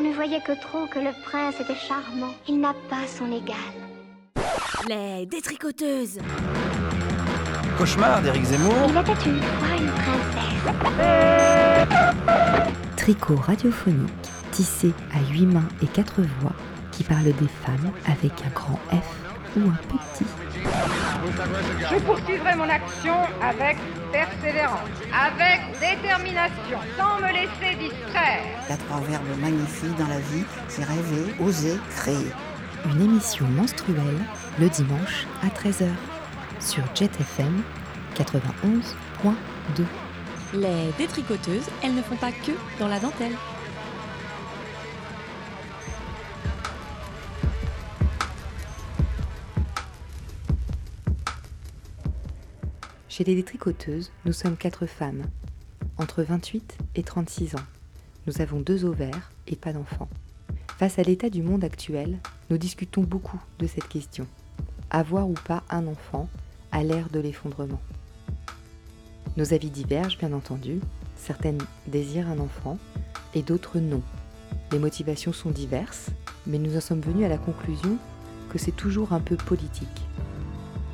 on ne voyait que trop que le prince était charmant. Il n'a pas son égal. Les détricoteuses Cauchemar d'Éric Zemmour. Il était une fois une princesse. Tricot radiophonique, tissé à huit mains et quatre voix, qui parle des femmes avec un grand F ou un petit. Je poursuivrai mon action avec persévérance, avec détermination, sans me laisser distraire. Il y a trois verbes magnifiques dans la vie, c'est rêver, oser, créer. Une émission menstruelle le dimanche à 13h sur Jet FM 91.2. Les détricoteuses, elles ne font pas que dans la dentelle. Chez les détricoteuses, nous sommes quatre femmes, entre 28 et 36 ans. Nous avons deux ovaires et pas d'enfants. Face à l'état du monde actuel, nous discutons beaucoup de cette question. Avoir ou pas un enfant à l'ère de l'effondrement. Nos avis divergent, bien entendu. Certaines désirent un enfant et d'autres non. Les motivations sont diverses, mais nous en sommes venus à la conclusion que c'est toujours un peu politique.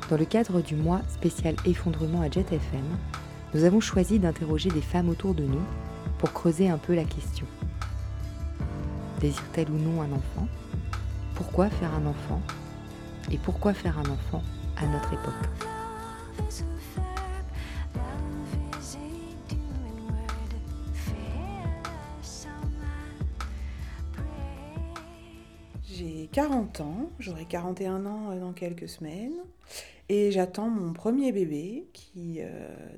Dans le cadre du mois spécial effondrement à Jet FM, nous avons choisi d'interroger des femmes autour de nous pour creuser un peu la question. Désire-t-elle ou non un enfant? Pourquoi faire un enfant? Et pourquoi faire un enfant à notre époque? J'ai 40 ans, j'aurai 41 ans dans quelques semaines, et j'attends mon premier bébé qui euh,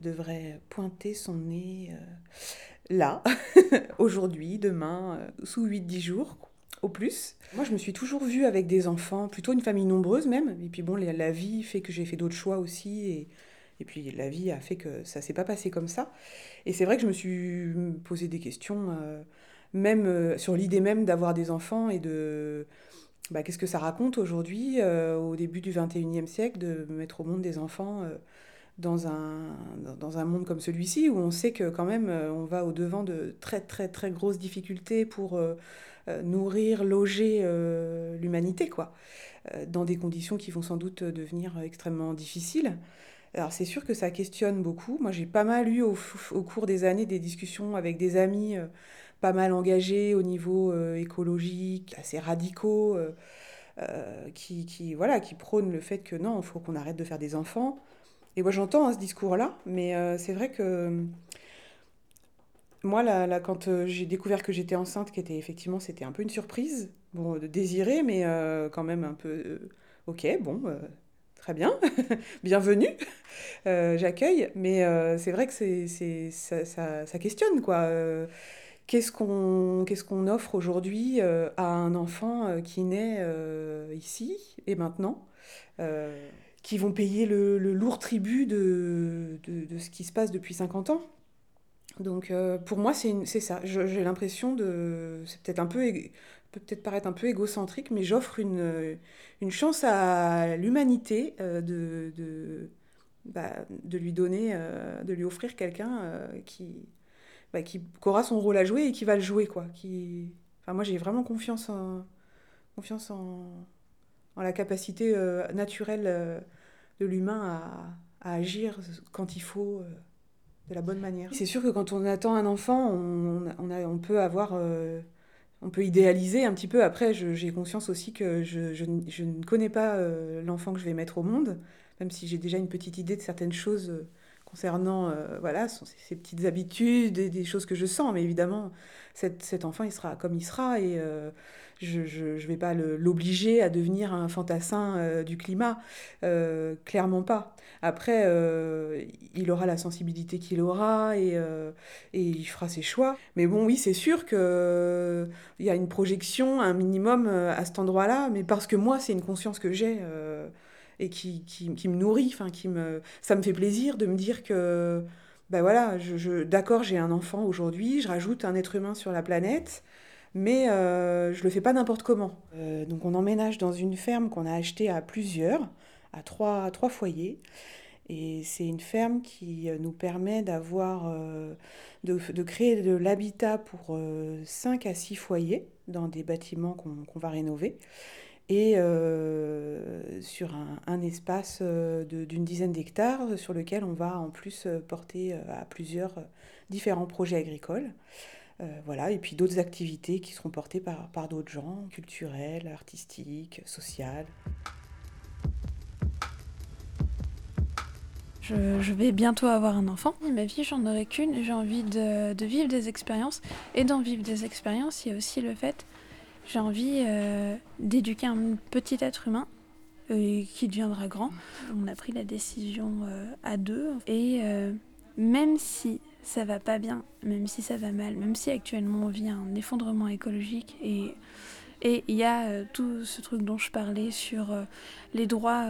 devrait pointer son nez euh, là, aujourd'hui, demain, euh, sous 8-10 jours au plus. Moi, je me suis toujours vue avec des enfants, plutôt une famille nombreuse même, et puis bon, la, la vie fait que j'ai fait d'autres choix aussi, et, et puis la vie a fait que ça s'est pas passé comme ça. Et c'est vrai que je me suis posé des questions, même sur l'idée même d'avoir des enfants et de bah, qu'est-ce que ça raconte aujourd'hui, euh, au début du 21e siècle, de mettre au monde des enfants euh, dans, un, dans- un monde comme celui-ci, où on sait que quand même euh, on va au-devant de très très très grosses difficultés pour nourrir, loger l'humanité, quoi, dans des conditions qui vont sans doute devenir extrêmement difficiles. Alors c'est sûr que ça questionne beaucoup. Moi j'ai pas mal eu au, cours des années des discussions avec des amis pas mal engagés au niveau euh, écologique, assez radicaux, euh, euh, qui, qui, voilà, qui prônent le fait que non, il faut qu'on arrête de faire des enfants. Et moi j'entends hein, ce discours-là, mais c'est vrai que moi, là, là, quand j'ai découvert que j'étais enceinte, qui était effectivement, c'était un peu une surprise, bon, de désirer, mais quand même un peu, ok, bon, très bien, bienvenue, j'accueille, mais c'est vrai que c'est, ça, ça, ça questionne, quoi. Qu'est-ce qu'on, qu'est-ce qu'on offre aujourd'hui euh, à un enfant euh, qui naît euh, ici et maintenant, qui vont payer le, le lourd tribut de, de, ce qui se passe depuis 50 ans? Donc pour moi, c'est ça. J'ai l'impression de... C'est peut-être un peu... peut peut-être paraître un peu égocentrique, mais j'offre une, une chance à l'humanité de, de, bah, de lui donner, de lui offrir quelqu'un qui, bah, qui, aura son rôle à jouer et qui va le jouer, quoi. Qui... Enfin, moi, j'ai vraiment confiance en, confiance en, en la capacité euh, naturelle euh, de l'humain à, à agir quand il faut. euh, de la bonne manière. C'est sûr que quand on attend un enfant, on, on, a- on peut avoir, on peut idéaliser un petit peu. Après, j'ai conscience aussi que je, je je ne connais pas l'enfant que je vais mettre au monde, même si j'ai déjà une petite idée de certaines choses concernant euh, voilà, son- ses, petites habitudes et des choses que je sens. Mais évidemment, cet, cet enfant, il sera comme il sera et euh, je ne vais pas l'obliger à devenir un fantassin euh, du climat. Clairement pas. Après, il aura la sensibilité qu'il aura et, et il fera ses choix. Mais bon, oui, c'est sûr qu'il y a une projection, un minimum à cet endroit-là, mais parce que moi, c'est une conscience que j'ai et qui, qui, me nourrit, enfin, qui me, ça me fait plaisir de me dire que, ben voilà, je, d'accord, j'ai un enfant aujourd'hui, je rajoute un être humain sur la planète. Mais euh, je le fais pas n'importe comment. Euh, donc on emménage dans une ferme qu'on a achetée à plusieurs, à trois, trois foyers. Et c'est une ferme qui nous permet d'avoir, de, créer de l'habitat pour 5 à 6 foyers dans des bâtiments qu'on va rénover et sur un, espace d'une dizaine d'hectares sur lequel on va en plus porter à plusieurs différents projets agricoles. voilà, et puis d'autres activités qui seront portées par, par d'autres gens, culturelles, artistiques, sociales. Je, vais bientôt avoir un enfant. Ma vie, j'en aurai qu'une. J'ai envie de, de, vivre des expériences. Et d'en vivre des expériences, il y a aussi le fait j'ai envie euh, d'éduquer un petit être humain euh, qui deviendra grand. On a pris la décision euh, à deux et même si ça va pas bien, même si ça va mal, même si actuellement on vit un effondrement écologique et et il y a tout ce truc dont je parlais sur les droits,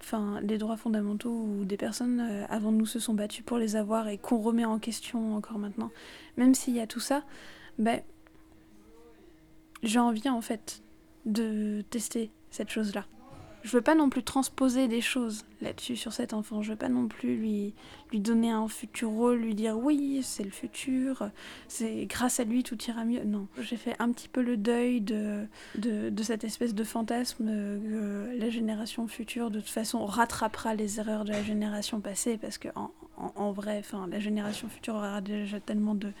enfin les droits fondamentaux où des personnes avant nous se sont battues pour les avoir et qu'on remet en question encore maintenant. Même s'il y a tout ça, ben j'ai envie en fait de tester cette chose-là. Je veux pas non plus transposer des choses là-dessus sur cet enfant. Je veux pas non plus lui, lui donner un futur rôle, lui dire oui, c'est le futur, c'est grâce à lui tout ira mieux. Non, j'ai fait un petit peu le deuil de, de, cette espèce de fantasme que la génération future de toute façon rattrapera les erreurs de la génération passée parce que en, en, vrai, enfin, la génération future aura déjà tellement de,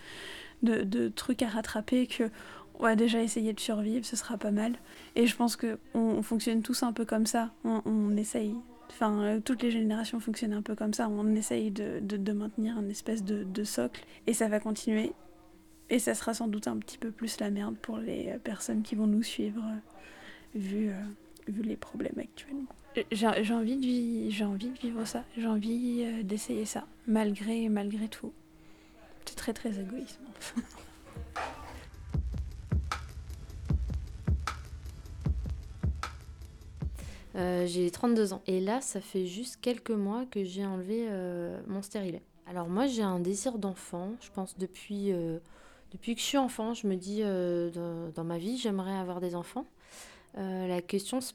de, de trucs à rattraper que on va déjà essayer de survivre, ce sera pas mal. Et je pense qu'on on fonctionne tous un peu comme ça. On, essaye, enfin, euh, toutes les générations fonctionnent un peu comme ça. On essaye de, de, maintenir un espèce de, de, socle. Et ça va continuer. Et ça sera sans doute un petit peu plus la merde pour les euh, personnes qui vont nous suivre, euh, vu, vu les problèmes actuellement. J'ai envie, de envie de vivre ça. J'ai envie d'essayer ça, malgré, malgré tout. C'est très très égoïste. Euh, j'ai 32 ans. Et là, ça fait juste quelques mois que j'ai enlevé euh, mon stérilet. Alors moi, j'ai un désir d'enfant. Je pense depuis, euh, depuis que je suis enfant, je me dis dans, dans, ma vie, j'aimerais avoir des enfants. la question se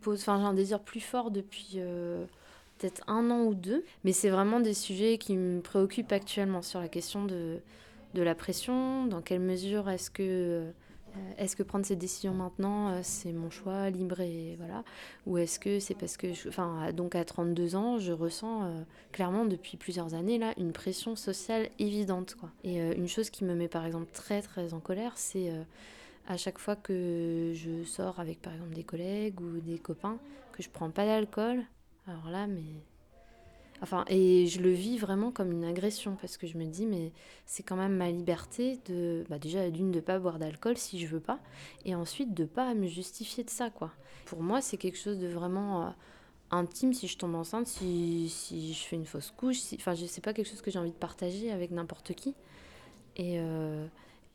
pose, enfin j'ai un désir plus fort depuis peut-être un an ou deux. Mais c'est vraiment des sujets qui me préoccupent actuellement sur la question de, de la pression. Dans quelle mesure est-ce que est-ce que prendre cette décision maintenant, euh, c'est mon choix libre et voilà Ou est-ce que c'est parce que, enfin, donc à 32 ans, je ressens euh, clairement depuis plusieurs années là une pression sociale évidente quoi. Et une chose qui me met par exemple très très en colère, c'est à chaque fois que je sors avec par exemple des collègues ou des copains que je prends pas d'alcool. Alors là, mais Enfin, et je le vis vraiment comme une agression parce que je me dis, mais c'est quand même ma liberté de, bah déjà d'une de pas boire d'alcool si je veux pas, et ensuite de pas me justifier de ça, quoi. Pour moi, c'est quelque chose de vraiment euh, intime si je tombe enceinte, si, si je fais une fausse couche, si, enfin, sais pas quelque chose que j'ai envie de partager avec n'importe qui. Et, euh,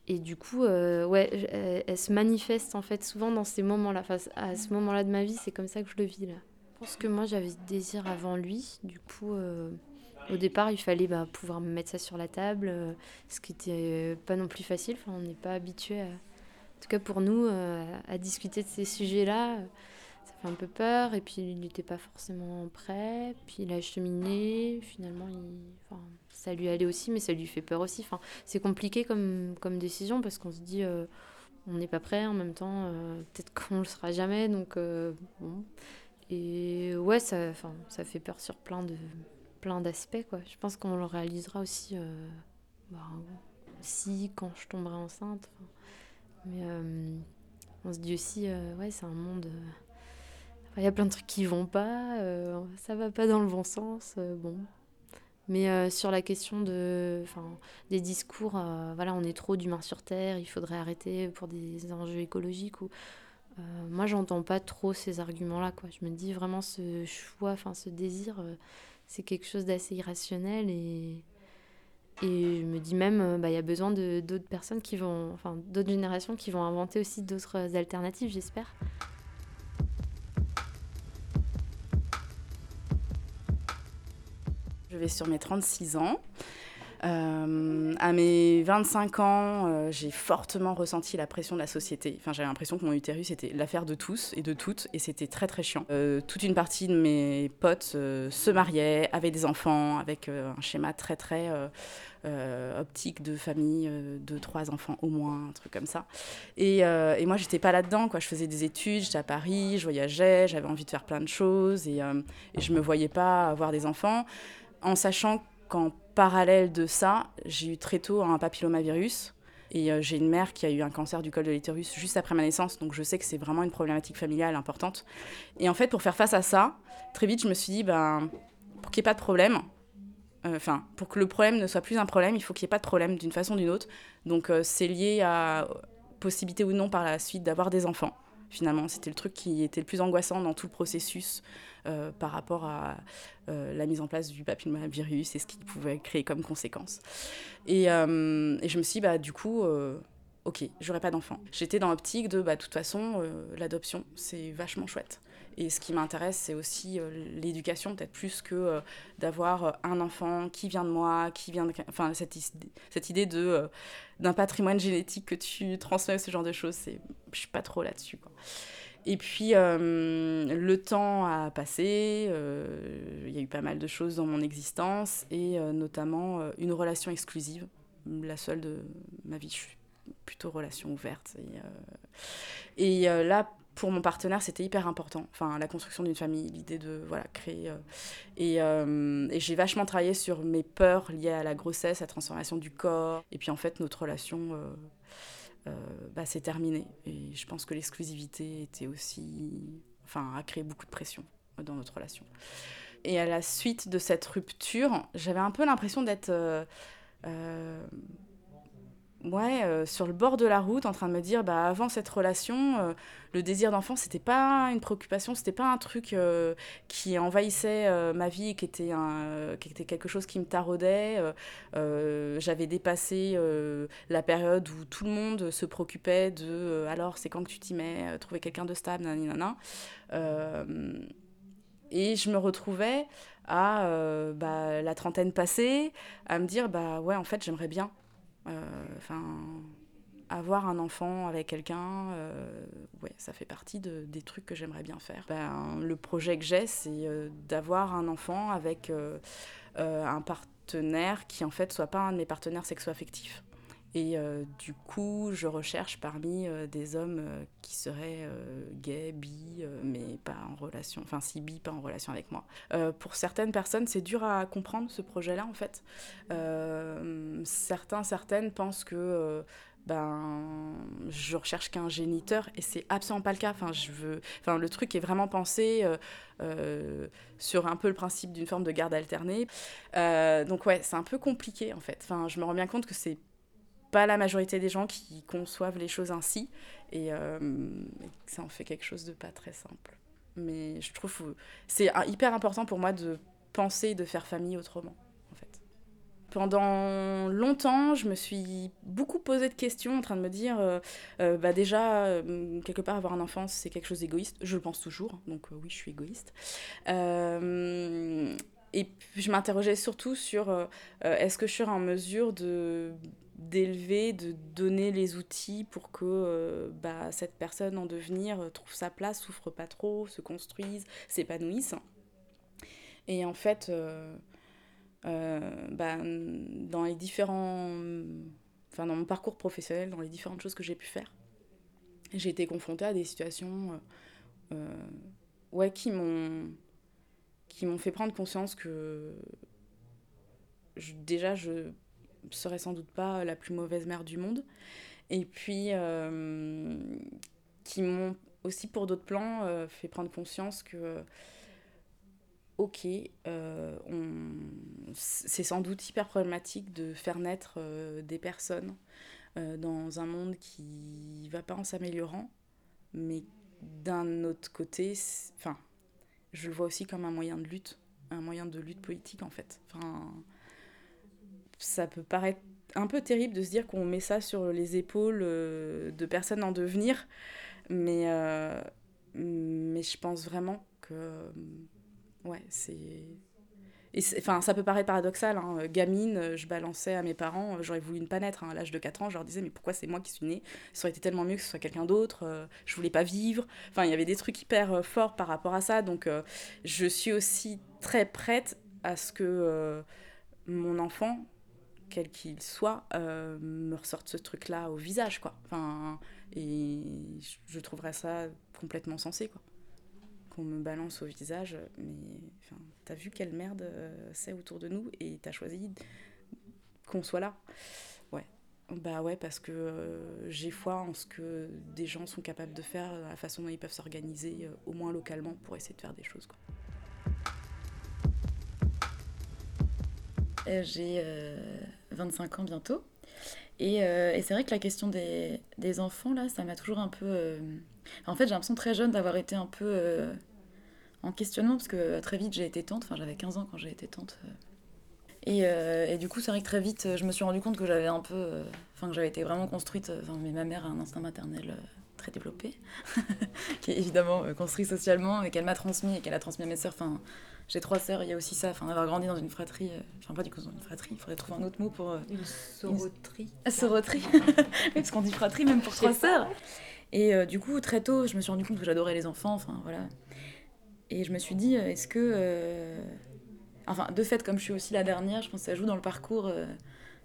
et du coup, euh, ouais, elle, se manifeste en fait souvent dans ces moments-là. À ce moment-là de ma vie, c'est comme ça que je le vis là. Pense que moi j'avais ce désir avant lui. Du coup, euh, au départ, il fallait bah, pouvoir me mettre ça sur la table, euh, ce qui n'était pas non plus facile. Enfin, on n'est pas habitué, en tout cas pour nous, euh, à discuter de ces sujets-là. Ça fait un peu peur. Et puis, il n'était pas forcément prêt. Puis, il a cheminé. Finalement, ça lui allait aussi, mais ça lui fait peur aussi. Enfin, c'est compliqué comme, décision parce qu'on se dit on n'est pas prêt en même temps, peut-être qu'on le sera jamais, donc bon. Et ouais, ça, fait peur sur plein de plein d'aspects quoi. Je pense qu'on le réalisera aussi euh, bah, si quand je tomberai enceinte. Mais euh, on se dit aussi euh, c'est un monde il y a plein de trucs qui vont pas, ça va pas dans le bon sens, bon. Mais sur la question de, des discours, voilà, on est trop d'humains sur Terre, il faudrait arrêter pour des enjeux écologiques euh, moi, j'entends pas trop ces arguments-là. Quoi. Je me dis vraiment ce choix, enfin ce désir, euh, c'est quelque chose d'assez irrationnel et, et je me dis même, euh, bah, il y a besoin d'autres personnes qui vont, enfin d'autres générations qui vont inventer aussi d'autres alternatives, j'espère. Je vais sur mes 36 ans. Euh, à mes 25 ans, euh, j'ai fortement ressenti la pression de la société. Enfin, j'avais l'impression que mon utérus était l'affaire de tous et de toutes, et c'était très très chiant. Euh, toute une partie de mes potes se mariaient, avaient des enfants, avec un schéma très très optique de famille, de trois enfants au moins, un truc comme ça. Et, et moi, j'étais pas là-dedans. Je faisais des études, j'étais à Paris, je voyageais, j'avais envie de faire plein de choses, et, et je me voyais pas avoir des enfants, en sachant qu'en parallèle de ça, j'ai eu très tôt un papillomavirus. Et euh, j'ai une mère qui a eu un cancer du col de l'utérus juste après ma naissance, donc je sais que c'est vraiment une problématique familiale importante. Et en fait, pour faire face à ça, très vite, je me suis dit, ben, pour qu'il n'y ait pas de problème, euh, enfin, pour que le problème ne soit plus un problème, il faut qu'il n'y ait pas de problème d'une façon ou d'une autre. Donc euh, c'est lié à possibilité ou non par la suite d'avoir des enfants. Finalement, c'était le truc qui était le plus angoissant dans tout le processus euh, par rapport à euh, la mise en place du papillomavirus et ce qu'il pouvait créer comme conséquence. Et, euh, et, je me suis dit, bah, du coup, ok, j'aurais pas d'enfant. J'étais dans l'optique de, bah, de toute façon, l'adoption, c'est vachement chouette. Et ce qui m'intéresse, c'est aussi l'éducation, peut-être plus que d'avoir un enfant qui vient de moi, qui vient de... Enfin, cette, cette idée d'un patrimoine génétique que tu transmets, ce genre de choses, je suis pas trop là-dessus. Et puis, euh, le temps a passé, euh, il y a eu pas mal de choses dans mon existence, et euh, notamment une relation exclusive, la seule de ma vie. Je suis plutôt relation ouverte. Et, là, pour mon partenaire, c'était hyper important. Enfin, la construction d'une famille, l'idée de voilà, créer. et, j'ai vachement travaillé sur mes peurs liées à la grossesse, à la transformation du corps. Et puis, en fait, notre relation bah, c'est terminé. Et je pense que l'exclusivité était aussi. Enfin, a créé beaucoup de pression dans notre relation. Et à la suite de cette rupture, j'avais un peu l'impression d'être. Euh, euh, ouais, euh, sur le bord de la route, en train de me dire, bah, avant cette relation, euh, le désir d'enfant, c'était pas une préoccupation, c'était pas un truc euh, qui envahissait ma vie qui était, un, qui était quelque chose qui me taraudait. J'avais dépassé la période où tout le monde se préoccupait de, alors, c'est quand que tu t'y mets, trouver quelqu'un de stable, nanana. et je me retrouvais à bah, la trentaine passée, à me dire, bah ouais, en fait, j'aimerais bien enfin, avoir un enfant avec quelqu'un, euh, ouais, ça fait partie de, des trucs que j'aimerais bien faire. Ben, le projet que j'ai, c'est euh, d'avoir un enfant avec un partenaire qui en fait soit pas un de mes partenaires sexo-affectifs. Et euh, du coup, je recherche parmi euh, des hommes euh, qui seraient gays, bi, mais pas en relation, enfin si bi, pas en relation avec moi. pour certaines personnes, c'est dur à comprendre ce projet-là en fait. certains, certaines pensent que ben je recherche qu'un géniteur et c'est absolument pas le cas enfin je veux enfin le truc est vraiment pensé sur un peu le principe d'une forme de garde alternée donc ouais c'est un peu compliqué en fait enfin je me rends bien compte que c'est pas la majorité des gens qui conçoivent les choses ainsi. Et, euh, ça en fait quelque chose de pas très simple. Mais je trouve c'est hyper important pour moi de penser et de faire famille autrement. En fait. Pendant longtemps, je me suis beaucoup posé de questions en train de me dire euh, euh, bah déjà, quelque part, avoir un enfant, c'est quelque chose d'égoïste. Je le pense toujours, donc oui, je suis égoïste. et puis je m'interrogeais surtout sur est-ce que je suis en mesure de d'élever, de donner les outils pour que euh, bah, cette personne en devenir euh, trouve sa place, souffre pas trop, se construise, s'épanouisse. Et en fait, euh, bah, dans les différents. Enfin, dans mon parcours professionnel, dans les différentes choses que j'ai pu faire, j'ai été confrontée à des situations qui m'ont fait prendre conscience que déjà je serait sans doute pas la plus mauvaise mère du monde. Et puis, euh, qui m'ont aussi, pour d'autres plans, euh, fait prendre conscience que, ok, euh, c'est sans doute hyper problématique de faire naître des personnes dans un monde qui va pas en s'améliorant, mais d'un autre côté, enfin, je le vois aussi comme un moyen de lutte, un moyen de lutte politique en fait. Enfin, ça peut paraître un peu terrible de se dire qu'on met ça sur les épaules euh, de personnes en devenir, mais, euh, mais je pense vraiment que ouais, c'est enfin, ça peut paraître paradoxal, hein. gamine, je balançais à mes parents, j'aurais voulu ne pas naître. Hein. À l'âge de 4 ans, je leur disais, mais pourquoi c'est moi qui suis née? Ça aurait été tellement mieux que ce soit quelqu'un d'autre, je voulais pas vivre. Enfin, il y avait des trucs hyper forts par rapport à ça, donc je suis aussi très prête à ce que mon enfant, quel qu'il soit, me ressorte ce truc-là au visage, quoi. Enfin, et je trouverais ça complètement sensé, quoi qu'on me balance au visage. Mais t'as vu quelle merde euh, c'est autour de nous et t'as choisi qu'on soit là. Ouais. Bah ouais, parce que euh, j'ai foi en ce que des gens sont capables de faire, la façon dont ils peuvent s'organiser, euh, au moins localement, pour essayer de faire des choses. J'ai 25 ans bientôt. Et, et c'est vrai que la question des, enfants, là, ça m'a toujours un peu en fait, j'ai l'impression très jeune d'avoir été un peu euh, en questionnement, parce que très vite j'ai été tante, enfin j'avais 15 ans quand j'ai été tante. Euh. Euh, et, du coup, c'est vrai que très vite, je me suis rendu compte que j'avais un peu. Enfin, que j'avais été vraiment construite. Enfin, mais ma mère a un instinct maternel très développé, qui est évidemment construit socialement, et qu'elle m'a transmis, et qu'elle a transmis à mes sœurs. Enfin, j'ai trois sœurs, il y a aussi ça, enfin, d'avoir grandi dans une fratrie. Enfin, pas du coup dans une fratrie, il faudrait trouver un autre mot pour. une soroterie. Une... Soroterie. oui, parce qu'on dit fratrie même pour trois sœurs. Et euh, du coup, très tôt, je me suis rendu compte que j'adorais les enfants, enfin voilà. Et je me suis dit, euh, est-ce que. Euh, enfin, de fait, comme je suis aussi la dernière, je pense que ça joue dans le parcours.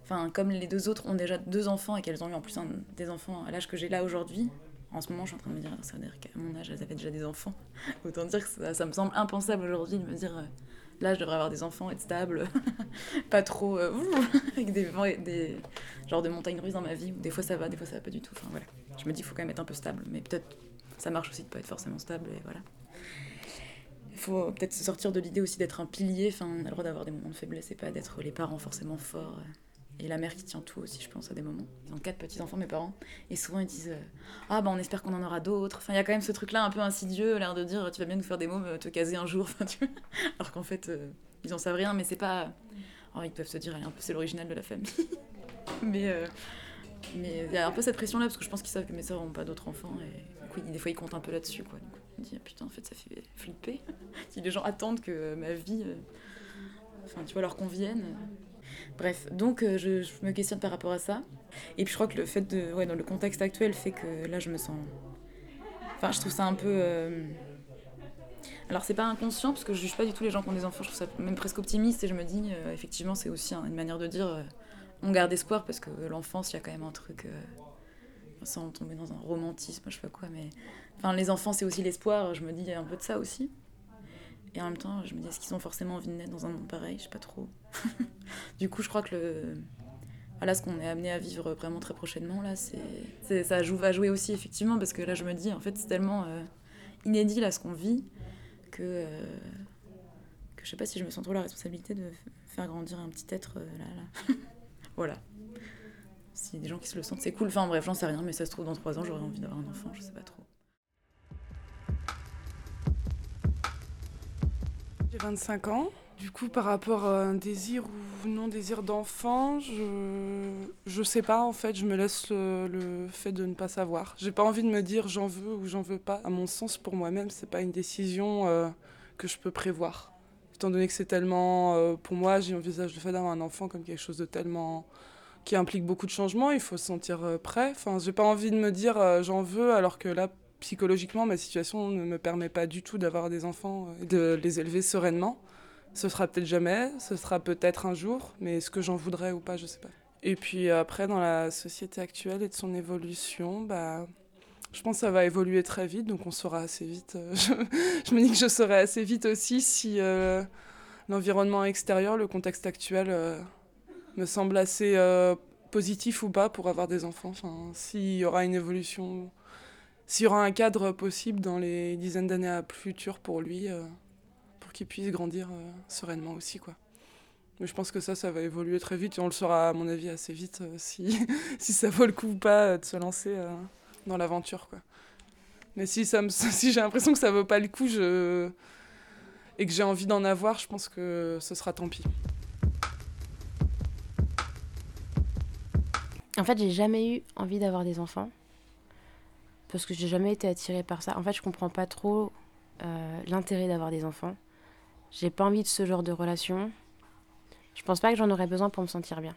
Enfin, comme les deux autres ont déjà deux enfants et qu'elles ont eu en plus des enfants à l'âge que j'ai là aujourd'hui, en ce moment, je suis en train de me dire, ça veut dire qu'à mon âge, elles avaient déjà des enfants. Autant dire que ça, me semble impensable aujourd'hui de me dire, là, je devrais avoir des enfants, être stable, pas trop, avec des, des genres de montagnes russes dans ma vie, des fois ça va, des fois ça va pas du tout. Enfin voilà je me dis, il faut quand même être un peu stable. Mais peut-être ça marche aussi de pas être forcément stable. Et voilà. Il faut peut-être se sortir de l'idée aussi d'être un pilier. Enfin, on a le droit d'avoir des moments de faiblesse et pas d'être les parents forcément forts. Et la mère qui tient tout aussi, je pense, à des moments. Ils ont quatre petits-enfants, mes parents. Et souvent, ils disent euh, Ah, bah, on espère qu'on en aura d'autres. Enfin, il y a quand même ce truc-là un peu insidieux, l'air de dire Tu vas bien nous faire des mots, te caser un jour. Enfin, tu Alors qu'en fait, euh, ils en savent rien, mais c'est pas. Oh, ils peuvent se dire c'est l'original de la famille. mais. Euh, mais il y a un peu cette pression-là, parce que je pense qu'ils savent que mes soeurs n'ont pas d'autres enfants, et des fois ils comptent un peu là-dessus. Quoi. Donc dis, ah, putain, en fait, ça fait flipper. si les gens attendent que ma vie, euh, enfin, tu vois, leur convienne. Bref, donc euh, je, me questionne par rapport à ça. Et puis je crois que le fait de. Ouais, dans le contexte actuel, fait que là, je me sens. Enfin, je trouve ça un peu. Euh, alors, c'est pas inconscient, parce que je juge pas du tout les gens qui ont des enfants, je trouve ça même presque optimiste, et je me dis, effectivement, c'est aussi une manière de dire on garde espoir parce que l'enfance, il y a quand même un truc. Euh, sans tomber dans un romantisme, je sais pas quoi, mais. Enfin, les enfants, c'est aussi l'espoir, je me dis, il y a un peu de ça aussi. Et en même temps, je me dis, est-ce qu'ils ont forcément envie de naître dans un monde pareil? Je sais pas trop. du coup, je crois que le. Voilà, ce qu'on est amené à vivre vraiment très prochainement, là, c'est. Ça joue, va jouer aussi, effectivement, parce que là, je me dis, en fait, c'est tellement euh, inédit, là, ce qu'on vit, que. Euh, que je sais pas si je me sens trop la responsabilité de faire grandir un petit être là, là. Voilà. A des gens qui se le sentent, c'est cool. Enfin bref, j'en sais rien, mais ça se trouve dans trois ans, j'aurais envie d'avoir un enfant, je sais pas trop. J'ai 25 ans. Du coup, par rapport à un désir ou non désir d'enfant, je je sais pas en fait. Je me laisse le, fait de ne pas savoir. J'ai pas envie de me dire j'en veux ou j'en veux pas. À mon sens, pour moi-même, c'est pas une décision euh, que je peux prévoir étant donné que c'est tellement, euh, pour moi, j'envisage le fait d'avoir un enfant comme quelque chose de tellement qui implique beaucoup de changements, il faut se sentir euh, prêt. Enfin, j'ai pas envie de me dire j'en veux alors que là, psychologiquement, ma situation ne me permet pas du tout d'avoir des enfants et de les élever sereinement. Ce sera peut-être jamais, ce sera peut-être un jour, mais est-ce que j'en voudrais ou pas, je sais pas. Et puis après, dans la société actuelle et de son évolution, bah, je pense que ça va évoluer très vite, donc on saura assez vite. Euh, je, me dis que je saurai assez vite aussi si euh, l'environnement extérieur, le contexte actuel, euh, me semble assez positif ou pas pour avoir des enfants. Enfin, s'il y aura une évolution, s'il y aura un cadre possible dans les dizaines d'années futures pour lui, pour qu'il puisse grandir sereinement aussi, quoi. Mais je pense que ça, ça va évoluer très vite et on le saura, à mon avis, assez vite si, si ça vaut le coup ou pas de se lancer dans l'aventure. quoi. Mais si, ça me, si j'ai l'impression que ça vaut pas le coup et que j'ai envie d'en avoir, je pense que ce sera tant pis. En fait, j'ai jamais eu envie d'avoir des enfants. Parce que j'ai jamais été attirée par ça. En fait, je comprends pas trop euh, l'intérêt d'avoir des enfants. J'ai pas envie de ce genre de relation. Je pense pas que j'en aurais besoin pour me sentir bien.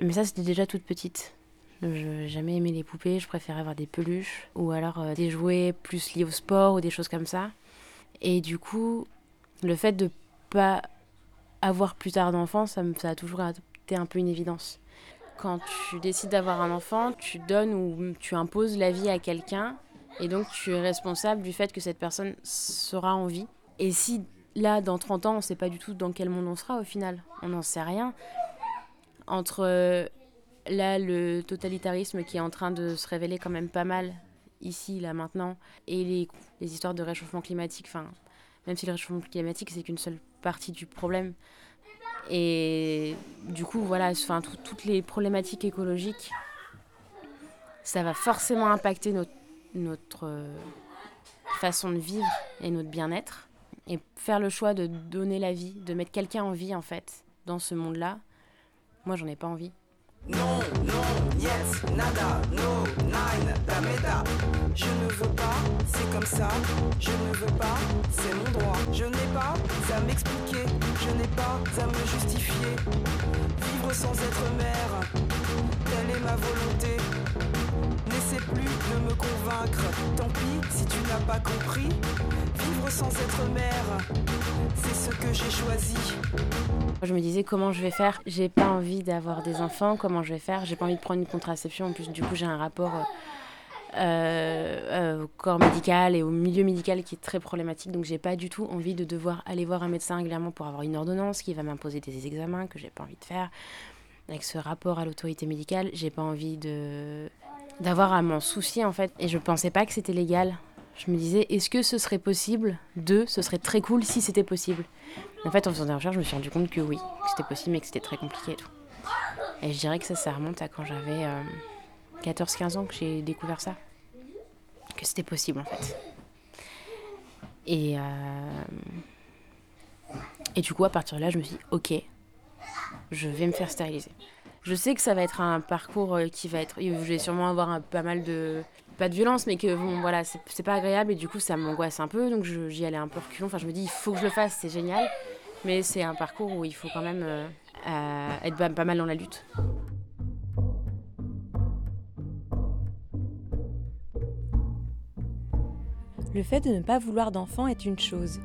Mais ça, c'était déjà toute petite. Je n'ai jamais aimé les poupées, je préférais avoir des peluches ou alors euh, des jouets plus liés au sport ou des choses comme ça. Et du coup, le fait de pas avoir plus tard d'enfant, ça, ça a toujours été un peu une évidence. Quand tu décides d'avoir un enfant, tu donnes ou tu imposes la vie à quelqu'un et donc tu es responsable du fait que cette personne sera en vie. Et si là, dans 30 ans, on ne sait pas du tout dans quel monde on sera au final, on n'en sait rien. Entre euh, là, le totalitarisme qui est en train de se révéler quand même pas mal ici, là, maintenant, et les, les histoires de réchauffement climatique, enfin, même si le réchauffement climatique, c'est qu'une seule partie du problème, et du coup, voilà, enfin, toutes les problématiques écologiques, ça va forcément impacter notre, euh, façon de vivre et notre bien-être. Et faire le choix de donner la vie, de mettre quelqu'un en vie, en fait, dans ce monde-là, moi, j'en ai pas envie. Non, non, yes, nada, no, nine, dameda. Je ne veux pas, c'est comme ça. Je ne veux pas, c'est mon droit. Je n'ai pas à m'expliquer, je n'ai pas à me justifier. Vivre sans être mère, telle est ma volonté. Plus de me convaincre, tant pis si tu n'as pas compris. Vivre sans être mère, c'est ce que j'ai choisi. Je me disais comment je vais faire? J'ai pas envie d'avoir des enfants. Comment je vais faire? J'ai pas envie de prendre une contraception. En plus, du coup, j'ai un rapport euh, euh, au corps médical et au milieu médical qui est très problématique. Donc, j'ai pas du tout envie de devoir aller voir un médecin régulièrement pour avoir une ordonnance qui va m'imposer des examens que j'ai pas envie de faire. Avec ce rapport à l'autorité médicale, j'ai pas envie de d'avoir à m'en soucier en fait. Et je pensais pas que c'était légal. Je me disais, est-ce que ce serait possible de, ce serait très cool si c'était possible? En fait, en faisant des recherches, je me suis rendu compte que oui, que c'était possible, mais que c'était très compliqué et tout. Et je dirais que ça, ça remonte à quand j'avais 14-15 euh, ans que j'ai découvert ça. Que c'était possible en fait. Et, euh, et du coup, à partir de là, je me suis dit, ok, je vais me faire stériliser. Je sais que ça va être un parcours euh, qui va être. Je vais sûrement avoir pas mal de. Pas de violence, mais que bon, voilà, c'est pas agréable et du coup, ça m'angoisse un peu. Donc, j'y allais un peu reculons. Enfin, je me dis, il faut que je le fasse, c'est génial. Mais c'est un parcours où il faut quand même euh, être pas mal dans la lutte. Le fait de ne pas vouloir d'enfant est une chose.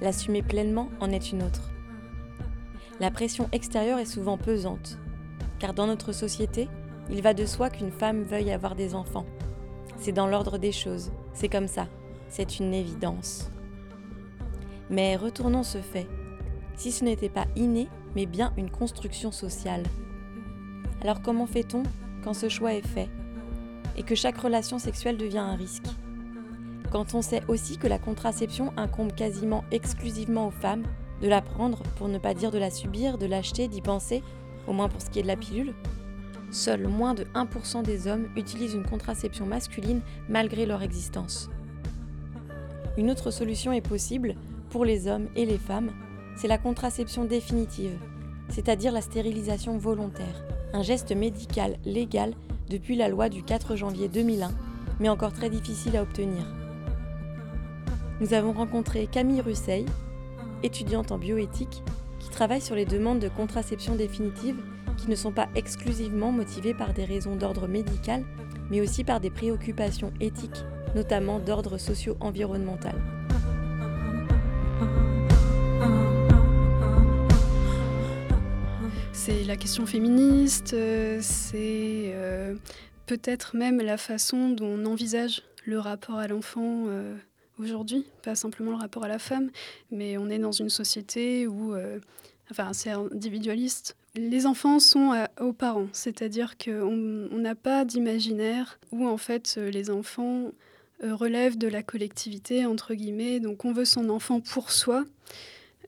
L'assumer pleinement en est une autre. La pression extérieure est souvent pesante, car dans notre société, il va de soi qu'une femme veuille avoir des enfants. C'est dans l'ordre des choses, c'est comme ça, c'est une évidence. Mais retournons ce fait. Si ce n'était pas inné, mais bien une construction sociale. Alors comment fait-on quand ce choix est fait et que chaque relation sexuelle devient un risque? Quand on sait aussi que la contraception incombe quasiment exclusivement aux femmes, de la prendre pour ne pas dire de la subir, de l'acheter, d'y penser au moins pour ce qui est de la pilule. Seuls moins de 1% des hommes utilisent une contraception masculine malgré leur existence. Une autre solution est possible pour les hommes et les femmes, c'est la contraception définitive, c'est-à-dire la stérilisation volontaire, un geste médical légal depuis la loi du 4 janvier 2001, mais encore très difficile à obtenir. Nous avons rencontré Camille Russeil, étudiante en bioéthique, qui travaillent sur les demandes de contraception définitive qui ne sont pas exclusivement motivées par des raisons d'ordre médical, mais aussi par des préoccupations éthiques, notamment d'ordre socio-environnemental. C'est la question féministe, euh, c'est euh, peut-être même la façon dont on envisage le rapport à l'enfant euh, aujourd'hui, pas simplement le rapport à la femme, mais on est dans une société où, euh, enfin, c'est individualiste. Les enfants sont aux parents, c'est-à-dire qu'on n'a pas d'imaginaire où en fait les enfants euh, relèvent de la collectivité, entre guillemets, donc on veut son enfant pour soi.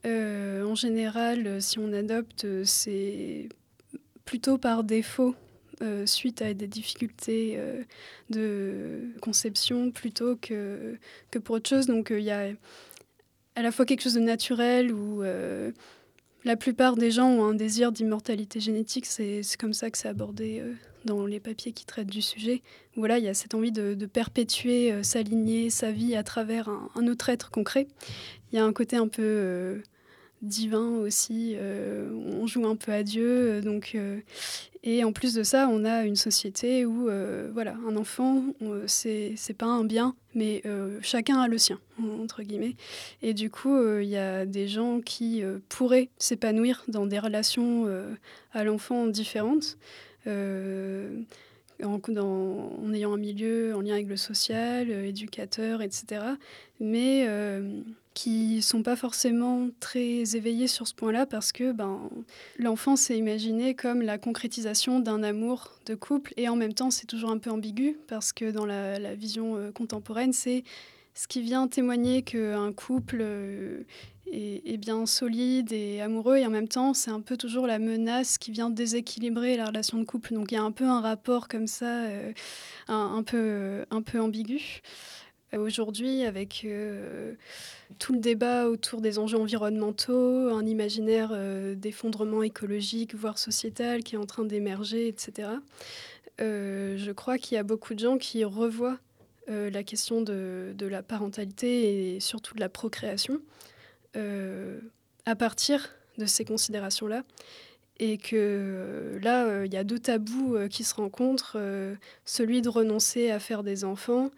Euh, en général, si on adopte, c'est plutôt par défaut euh, suite à des difficultés euh, de conception plutôt que, que pour autre chose. Donc euh, il y a à la fois quelque chose de naturel où la plupart des gens ont un désir d'immortalité génétique. C'est comme ça que c'est abordé dans les papiers qui traitent du sujet. Voilà, il y a cette envie de, perpétuer, s'aligner sa vie à travers un, autre être concret. Il y a un côté un peu divin aussi. on joue un peu à Dieu. Donc, et en plus de ça, on a une société où voilà, un enfant, c'est c'est pas un bien, mais chacun a le sien, entre guillemets. Et du coup, il y a des gens qui pourraient s'épanouir dans des relations à l'enfant différentes en, en, ayant un milieu en lien avec le social, euh, éducateur, etc. Mais euh, qui sont pas forcément très éveillés sur ce point-là parce que ben, l'enfant s'est imaginé comme la concrétisation d'un amour de couple et en même temps c'est toujours un peu ambigu parce que dans la, vision euh, contemporaine c'est ce qui vient témoigner qu'un couple est, bien solide et amoureux et en même temps c'est un peu toujours la menace qui vient déséquilibrer la relation de couple. Donc il y a un peu un rapport comme ça euh, un, peu un peu ambigu aujourd'hui avec euh, tout le débat autour des enjeux environnementaux un imaginaire euh, d'effondrement écologique voire sociétal qui est en train d'émerger etc je crois qu'il y a beaucoup de gens qui revoient la question de, la parentalité et surtout de la procréation euh, à partir de ces considérations-là. Et que euh, là, euh, il y a deux tabous qui se rencontrent, celui de renoncer à faire des enfants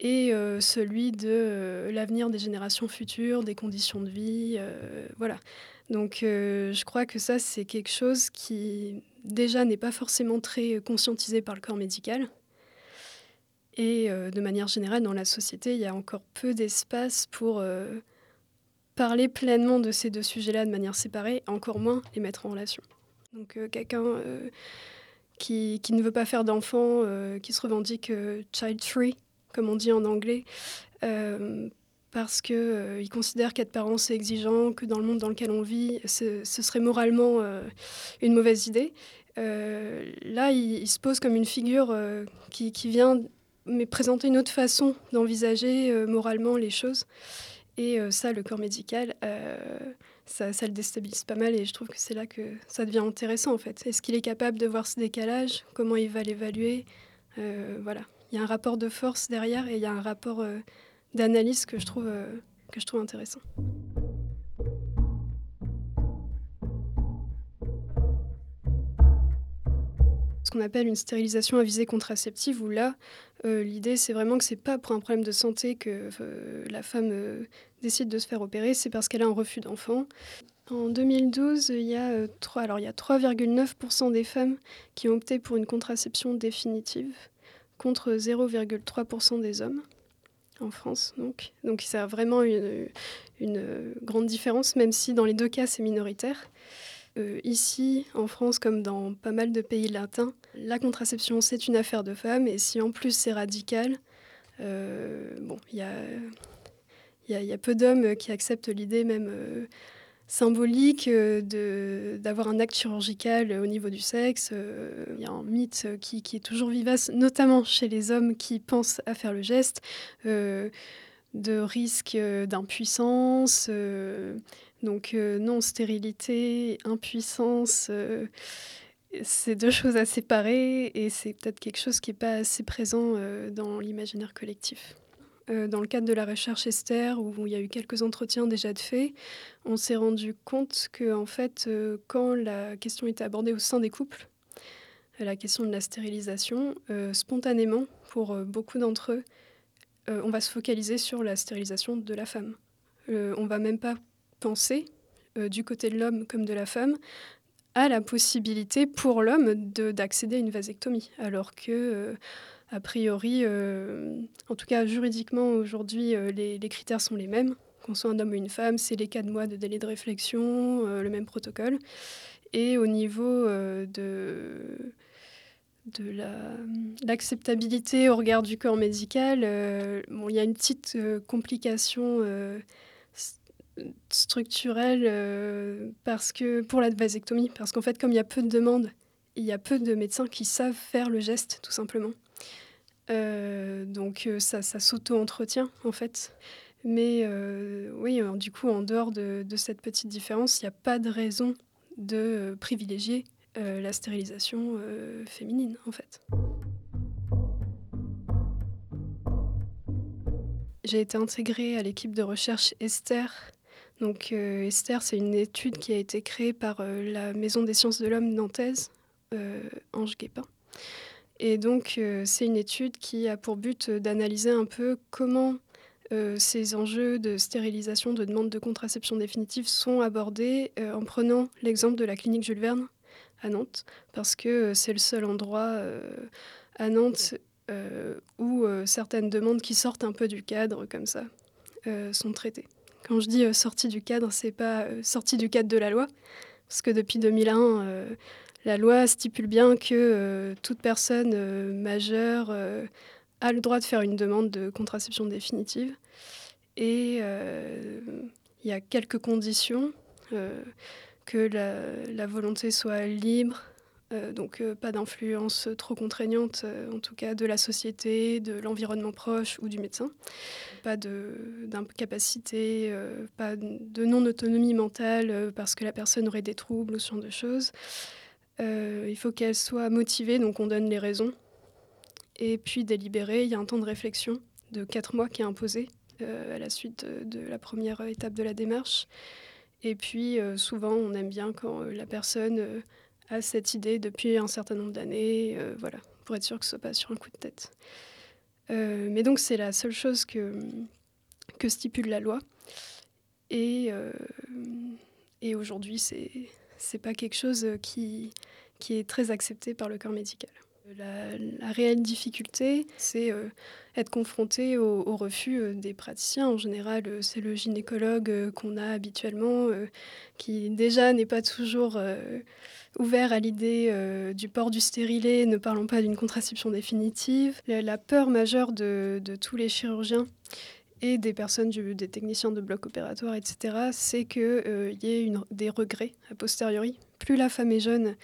et celui de l'avenir des générations futures, des conditions de vie. voilà. Donc je crois que ça, c'est quelque chose qui déjà n'est pas forcément très conscientisé par le corps médical. Et de manière générale, dans la société, il y a encore peu d'espace pour parler pleinement de ces deux sujets-là de manière séparée, encore moins les mettre en relation. Donc euh, quelqu'un euh, qui, qui, ne veut pas faire d'enfant, euh, qui se revendique child free, comme on dit en anglais, parce qu'il il considère qu'être parent c'est exigeant, que dans le monde dans lequel on vit, ce, serait moralement une mauvaise idée. là, il, se pose comme une figure qui, vient mais présenter une autre façon d'envisager moralement les choses. Et euh, ça, le corps médical, euh, ça, le déstabilise pas mal et je trouve que c'est là que ça devient intéressant en fait. Est-ce qu'il est capable de voir ce décalage? Comment il va l'évaluer? Euh, Voilà. Il y a un rapport de force derrière et il y a un rapport d'analyse que, je trouve que je trouve intéressant. ce qu'on appelle une stérilisation à visée contraceptive, où là, l'idée, c'est vraiment que c'est pas pour un problème de santé que la femme décide de se faire opérer, c'est parce qu'elle a un refus d'enfant. En 2012, il y a 3, alors il y a 3,9% des femmes qui ont opté pour une contraception définitive, contre 0,3% des hommes en France. Donc, donc ça a vraiment une, grande différence, même si dans les deux cas c'est minoritaire. Euh, ici, en France, comme dans pas mal de pays latins, la contraception c'est une affaire de femmes, et si en plus c'est radical, euh, bon, il y a il y, a peu d'hommes qui acceptent l'idée même euh, symbolique euh, d'avoir un acte chirurgical au niveau du sexe. Euh, il y a un mythe qui, qui, est toujours vivace, notamment chez les hommes qui pensent à faire le geste, de risque d'impuissance. donc non, stérilité, impuissance c'est deux choses à séparer et c'est peut-être quelque chose qui n'est pas assez présent dans l'imaginaire collectif. Euh, dans le cadre de la recherche Esther, où il y a eu quelques entretiens déjà de fait, on s'est rendu compte que, en fait, euh, quand la question était abordée au sein des couples, la question de la stérilisation, euh, spontanément, pour beaucoup d'entre eux, on va se focaliser sur la stérilisation de la femme. on va même pas penser, du côté de l'homme comme de la femme, à la possibilité pour l'homme d'accéder à une vasectomie, alors que a priori, euh, en tout cas juridiquement aujourd'hui, euh, les, critères sont les mêmes. Qu'on soit un homme ou une femme, c'est les quatre mois de délai de réflexion, euh, le même protocole. Et au niveau de, l'acceptabilité au regard du corps médical, il y a une petite complication structurelle parce que, pour la vasectomie, parce qu'en fait, comme il y a peu de demandes, il y a peu de médecins qui savent faire le geste, tout simplement. Euh, donc euh, ça, s'auto-entretient en fait. Mais euh, oui, du coup, en dehors de, cette petite différence, il n'y a pas de raison de privilégier la stérilisation féminine en fait. J'ai été intégrée à l'équipe de recherche Esther Donc Esther, c'est une étude qui a été créée par la Maison des sciences de l'homme nantaise, Ange Guépin. Et donc c'est une étude qui a pour but d'analyser un peu comment ces enjeux de stérilisation, de demande de contraception définitive sont abordés en prenant l'exemple de la clinique Jules Verne à Nantes, parce que c'est le seul endroit à Nantes où certaines demandes qui sortent un peu du cadre comme ça sont traitées. Quand je dis euh, sortie du cadre, c'est pas euh, sortie du cadre de la loi, parce que depuis 2001, euh, la loi stipule bien que toute personne majeure a le droit de faire une demande de contraception définitive. Et il y a quelques conditions que la, volonté soit libre, euh, donc euh, pas d'influence trop contraignante, euh, en tout cas de la société, de l'environnement proche ou du médecin. Pas d'incapacité, pas de non-autonomie mentale parce que la personne aurait des troubles ou ce genre de choses. Il faut qu'elle soit motivée, donc on donne les raisons. Et puis délibérée, il y a un temps de réflexion de 4 mois qui est imposé à la suite de, la première étape de la démarche. Et puis souvent, on aime bien quand la personne à cette idée depuis un certain nombre d'années, euh, voilà, pour être sûr que ce soit pas sur un coup de tête. Euh, mais donc c'est la seule chose que, stipule la loi. Et, euh, aujourd'hui, c'est n'est pas quelque chose qui, qui est très accepté par le corps médical. La, réelle difficulté, c'est être confronté au, refus des praticiens. En général, c'est le gynécologue qu'on a habituellement, qui déjà n'est pas toujours ouvert à l'idée euh, du port du stérilet, ne parlons pas d'une contraception définitive. La, peur majeure de, tous les chirurgiens et des personnes, des techniciens de bloc opératoire, etc., c'est qu'il euh, y ait des regrets a posteriori. Plus la femme est jeune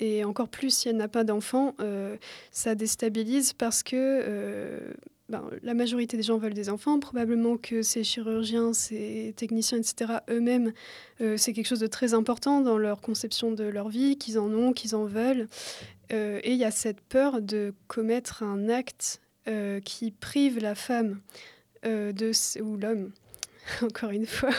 et encore plus si elle n'a pas d'enfant, euh, ça déstabilise parce que ben, la majorité des gens veulent des enfants. Probablement que ces chirurgiens, ces techniciens, etc., eux-mêmes, euh, c'est quelque chose de très important dans leur conception de leur vie, qu'ils en ont, qu'ils en veulent. Euh, et il y a cette peur de commettre un acte euh, qui prive la femme de, ou l'homme encore une fois,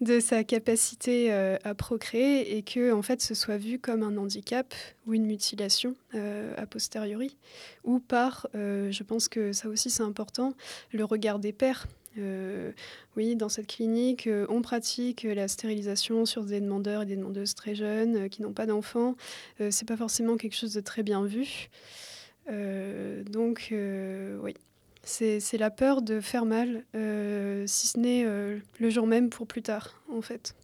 de sa capacité euh, à procréer et que en fait ce soit vu comme un handicap ou une mutilation euh, a posteriori ou par, euh, je pense que ça aussi c'est important, le regard des pères. oui, dans cette clinique, on pratique la stérilisation sur des demandeurs et des demandeuses très jeunes qui n'ont pas d'enfants. c'est pas forcément quelque chose de très bien vu. donc, oui, c'est la peur de faire mal, euh, si ce n'est euh, le jour même pour plus tard, en fait.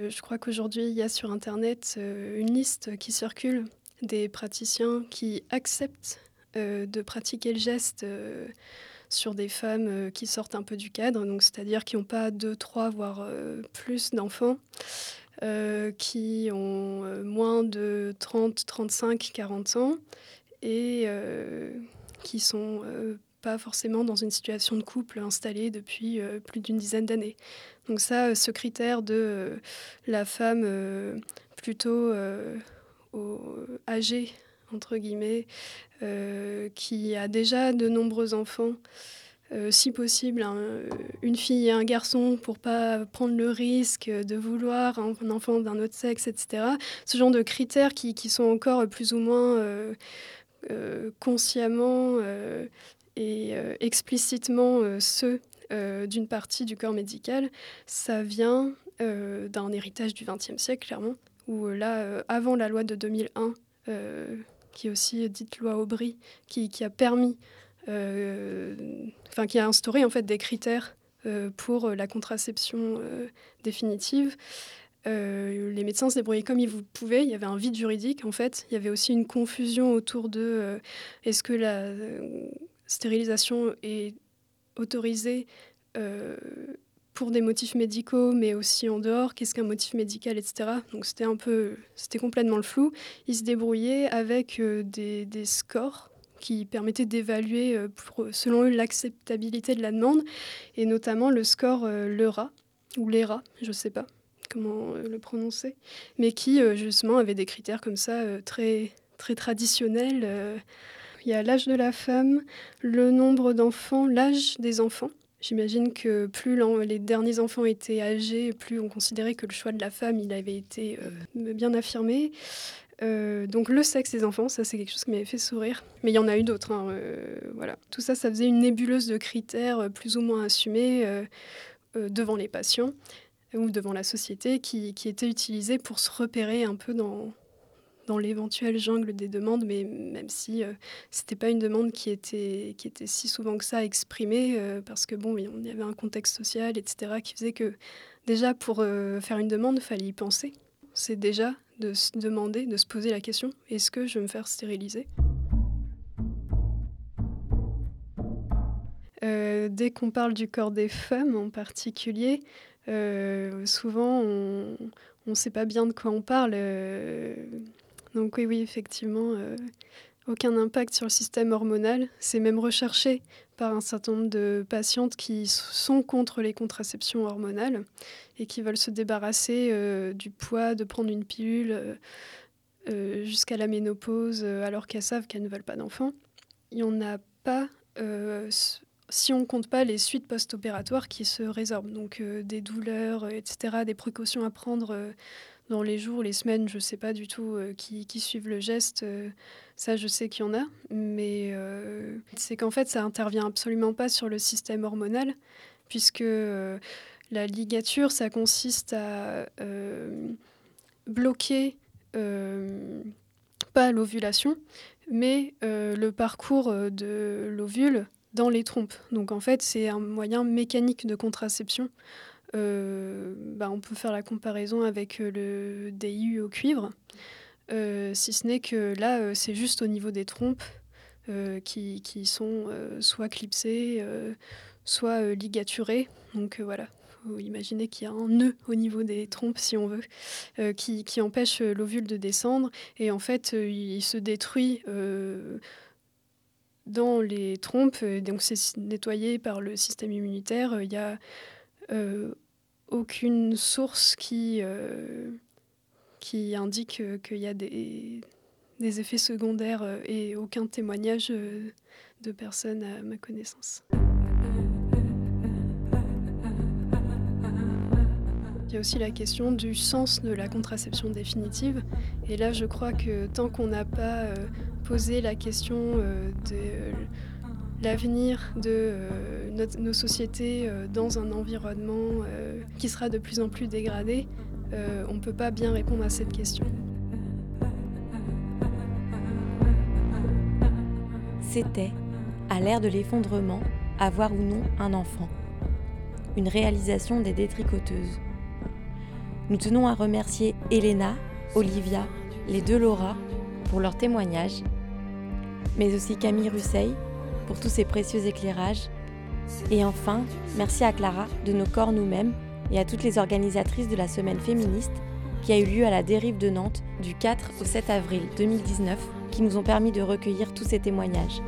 Euh, je crois qu'aujourd'hui, il y a sur Internet une liste qui circule des praticiens qui acceptent de pratiquer le geste sur des femmes qui sortent un peu du cadre, c'est-à-dire qui n'ont pas deux, trois, voire plus d'enfants, qui ont moins de 30, 35, 40 ans et qui sont pas forcément dans une situation de couple installée depuis euh, plus d'une dizaine d'années. Donc ça, euh, ce critère de euh, la femme plutôt âgée, entre guillemets, qui a déjà de nombreux enfants, si possible, une fille et un garçon pour pas prendre le risque de vouloir un, enfant d'un autre sexe, etc. Ce genre de critères qui, qui sont encore plus ou moins consciemment et euh, explicitement euh, ceux euh, d'une partie du corps médical, ça vient d'un héritage du XXe siècle, clairement, où là, avant la loi de 2001, qui est aussi dite loi Aubry, qui, qui a permis, enfin qui a instauré en fait des critères pour la contraception définitive. les médecins se débrouillaient comme ils pouvaient. Il y avait un vide juridique, en fait. Il y avait aussi une confusion autour de est-ce que la stérilisation est autorisée euh, pour des motifs médicaux, mais aussi en dehors, qu'est-ce qu'un motif médical, etc. Donc c'était un peu, c'était complètement le flou. Ils se débrouillaient avec euh, des, scores qui permettaient d'évaluer, euh, selon eux, l'acceptabilité de la demande, et notamment le score LERA, ou LERA, je ne sais pas comment le prononcer, mais qui justement avait des critères comme ça très, très traditionnels il y a l'âge de la femme, le nombre d'enfants, l'âge des enfants, J'imagine que plus les derniers enfants étaient âgés, plus on considérait que le choix de la femme, avait été bien affirmé. donc le sexe des enfants, ça c'est quelque chose qui m'avait fait sourire. Mais il y en a eu d'autres. Hein, voilà. Tout ça, ça faisait une nébuleuse de critères plus ou moins assumés devant les patients ou devant la société qui, qui étaient utilisés pour se repérer un peu dans, dans l'éventuelle jungle des demandes, mais même si euh, c'était pas une demande qui était, qui était si souvent que ça exprimée, euh, parce que bon, il y avait un contexte social, etc., qui faisait que déjà pour euh, faire une demande, il fallait y penser. C'est déjà de se demander, de se poser la question est-ce que je vais me faire stériliser? Dès qu'on parle du corps des femmes en particulier, souvent on ne sait pas bien de quoi on parle. Donc oui, oui, effectivement, euh, aucun impact sur le système hormonal. C'est même recherché par un certain nombre de patientes qui sont contre les contraceptions hormonales et qui veulent se débarrasser euh, du poids de prendre une pilule euh, jusqu'à la ménopause alors qu'elles savent qu'elles ne veulent pas d'enfants. Il n'y en a pas si on ne compte pas les suites post-opératoires qui se résorbent, donc des douleurs, etc., des précautions à prendre dans les jours, les semaines, je ne sais pas du tout euh, qui, suivent le geste. Euh, ça, je sais qu'il y en a. Mais euh, c'est qu'en fait, ça intervient absolument pas sur le système hormonal, puisque la ligature, ça consiste à bloquer pas l'ovulation, mais le parcours de l'ovule dans les trompes. Donc en fait, c'est un moyen mécanique de contraception euh, bah, on peut faire la comparaison avec euh, le DIU au cuivre, euh, si ce n'est que là, c'est juste au niveau des trompes qui, sont soit clipsées, soit ligaturées. Donc voilà, faut imaginer qu'il y a un nœud au niveau des trompes, si on veut, qui, qui, empêche l'ovule de descendre. Et en fait, il se détruit dans les trompes. Donc c'est nettoyé par le système immunitaire. Aucune source qui, euh, qui indique qu'il y a des, des, effets secondaires euh, et aucun témoignage euh, de personnes à ma connaissance. Il y a aussi la question du sens de la contraception définitive. Et là, je crois que tant qu'on n'a pas posé la question de l'avenir de euh, nos sociétés euh, dans un environnement euh, qui sera de plus en plus dégradé, on ne peut pas bien répondre à cette question. C'était, à l'ère de l'effondrement, avoir ou non un enfant. Une réalisation des détricoteuses. Nous tenons à remercier Elena, Olivia, les deux Laura pour leur témoignage, mais aussi Camille Russeil pour tous ces précieux éclairages. Et enfin, merci à Clara de nos corps nous-mêmes et à toutes les organisatrices de la semaine féministe qui a eu lieu à la dérive de Nantes du 4 au 7 avril 2019 qui nous ont permis de recueillir tous ces témoignages.